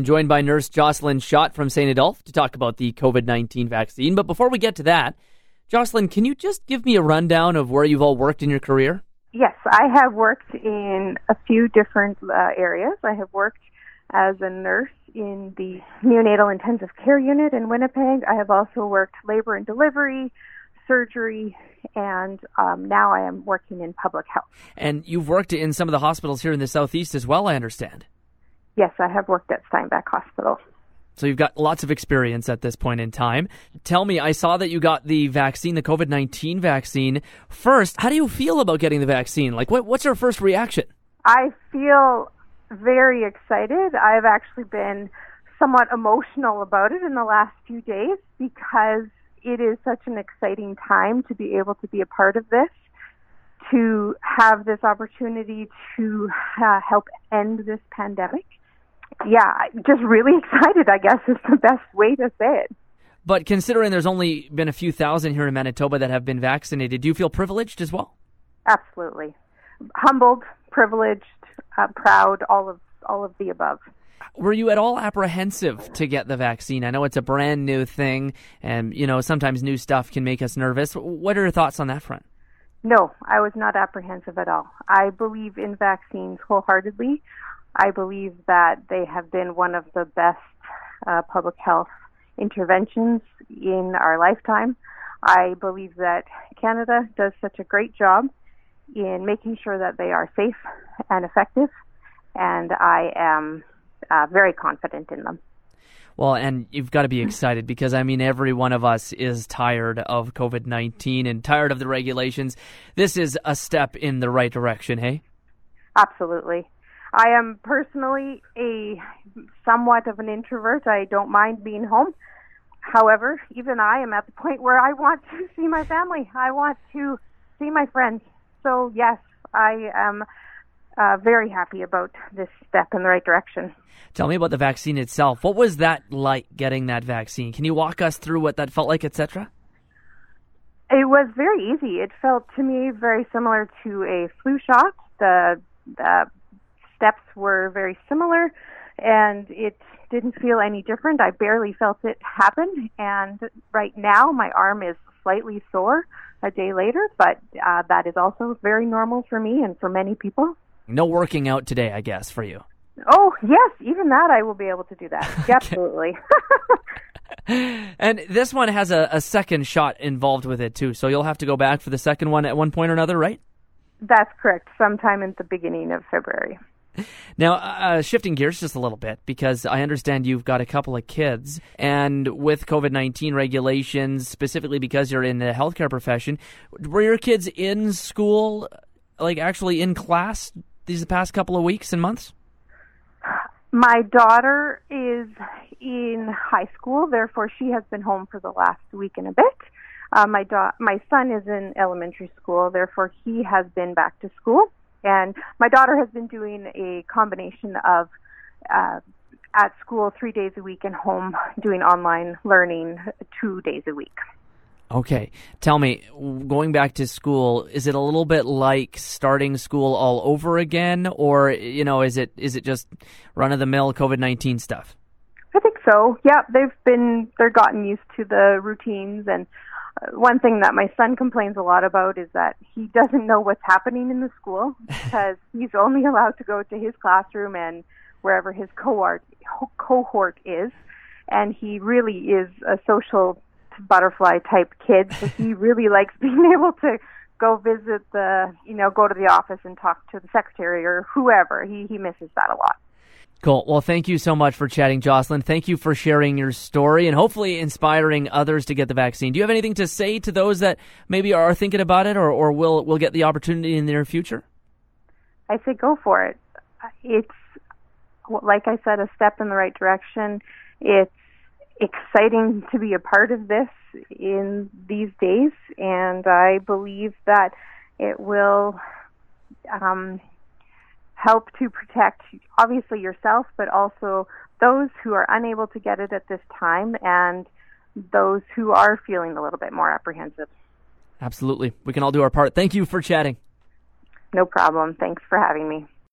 I'm joined by nurse Jocelyn Shott from St. Adolphe to talk about the COVID 19 vaccine. But before we get to that, Jocelyn, can you just give me a rundown of where you've all worked in your career? Yes, I have worked in a few different uh, areas. I have worked as a nurse in the neonatal intensive care unit in Winnipeg. I have also worked labor and delivery, surgery, and um, now I am working in public health. And you've worked in some of the hospitals here in the southeast as well, I understand. Yes, I have worked at Steinbach Hospital. So you've got lots of experience at this point in time. Tell me, I saw that you got the vaccine, the COVID 19 vaccine. First, how do you feel about getting the vaccine? Like, what, what's your first reaction? I feel very excited. I've actually been somewhat emotional about it in the last few days because it is such an exciting time to be able to be a part of this, to have this opportunity to uh, help end this pandemic yeah, just really excited, I guess is the best way to say it. But considering there's only been a few thousand here in Manitoba that have been vaccinated, do you feel privileged as well? Absolutely. Humbled, privileged, uh, proud, all of all of the above. Were you at all apprehensive to get the vaccine? I know it's a brand new thing and you know sometimes new stuff can make us nervous. What are your thoughts on that front? No, I was not apprehensive at all. I believe in vaccines wholeheartedly. I believe that they have been one of the best uh, public health interventions in our lifetime. I believe that Canada does such a great job in making sure that they are safe and effective, and I am uh, very confident in them. Well, and you've got to be excited because I mean, every one of us is tired of COVID 19 and tired of the regulations. This is a step in the right direction, hey? Absolutely. I am personally a somewhat of an introvert. I don't mind being home. However, even I am at the point where I want to see my family. I want to see my friends. So, yes, I am uh, very happy about this step in the right direction. Tell me about the vaccine itself. What was that like getting that vaccine? Can you walk us through what that felt like, etc.? It was very easy. It felt to me very similar to a flu shot. The, the steps were very similar and it didn't feel any different. I barely felt it happen. And right now, my arm is slightly sore a day later, but uh, that is also very normal for me and for many people. No working out today, I guess, for you. Oh, yes, even that I will be able to do that. Absolutely. and this one has a, a second shot involved with it, too. So you'll have to go back for the second one at one point or another, right? That's correct, sometime in the beginning of February. Now, uh, shifting gears just a little bit, because I understand you've got a couple of kids, and with COVID 19 regulations, specifically because you're in the healthcare profession, were your kids in school, like actually in class these past couple of weeks and months? My daughter is in high school, therefore, she has been home for the last week and a bit. Uh, my da- my son is in elementary school, therefore, he has been back to school. And my daughter has been doing a combination of uh, at school three days a week and home doing online learning two days a week. Okay. Tell me, going back to school, is it a little bit like starting school all over again or you know, is it is it just run of the mill COVID-19 stuff? I think so. Yeah, they've been they're gotten used to the routines and one thing that my son complains a lot about is that he doesn't know what's happening in the school because he's only allowed to go to his classroom and wherever his cohort cohort is. And he really is a social butterfly type kid so he really likes being able to go visit the you know go to the office and talk to the secretary or whoever. He he misses that a lot Cool. Well, thank you so much for chatting, Jocelyn. Thank you for sharing your story and hopefully inspiring others to get the vaccine. Do you have anything to say to those that maybe are thinking about it or, or will will get the opportunity in the near future? I say go for it. It's like I said, a step in the right direction. It's exciting to be a part of this in these days, and I believe that it will um, help to protect obviously yourself, but also those who are unable to get it at this time and those who are feeling a little bit more apprehensive. Absolutely. We can all do our part. Thank you for chatting. No problem. Thanks for having me.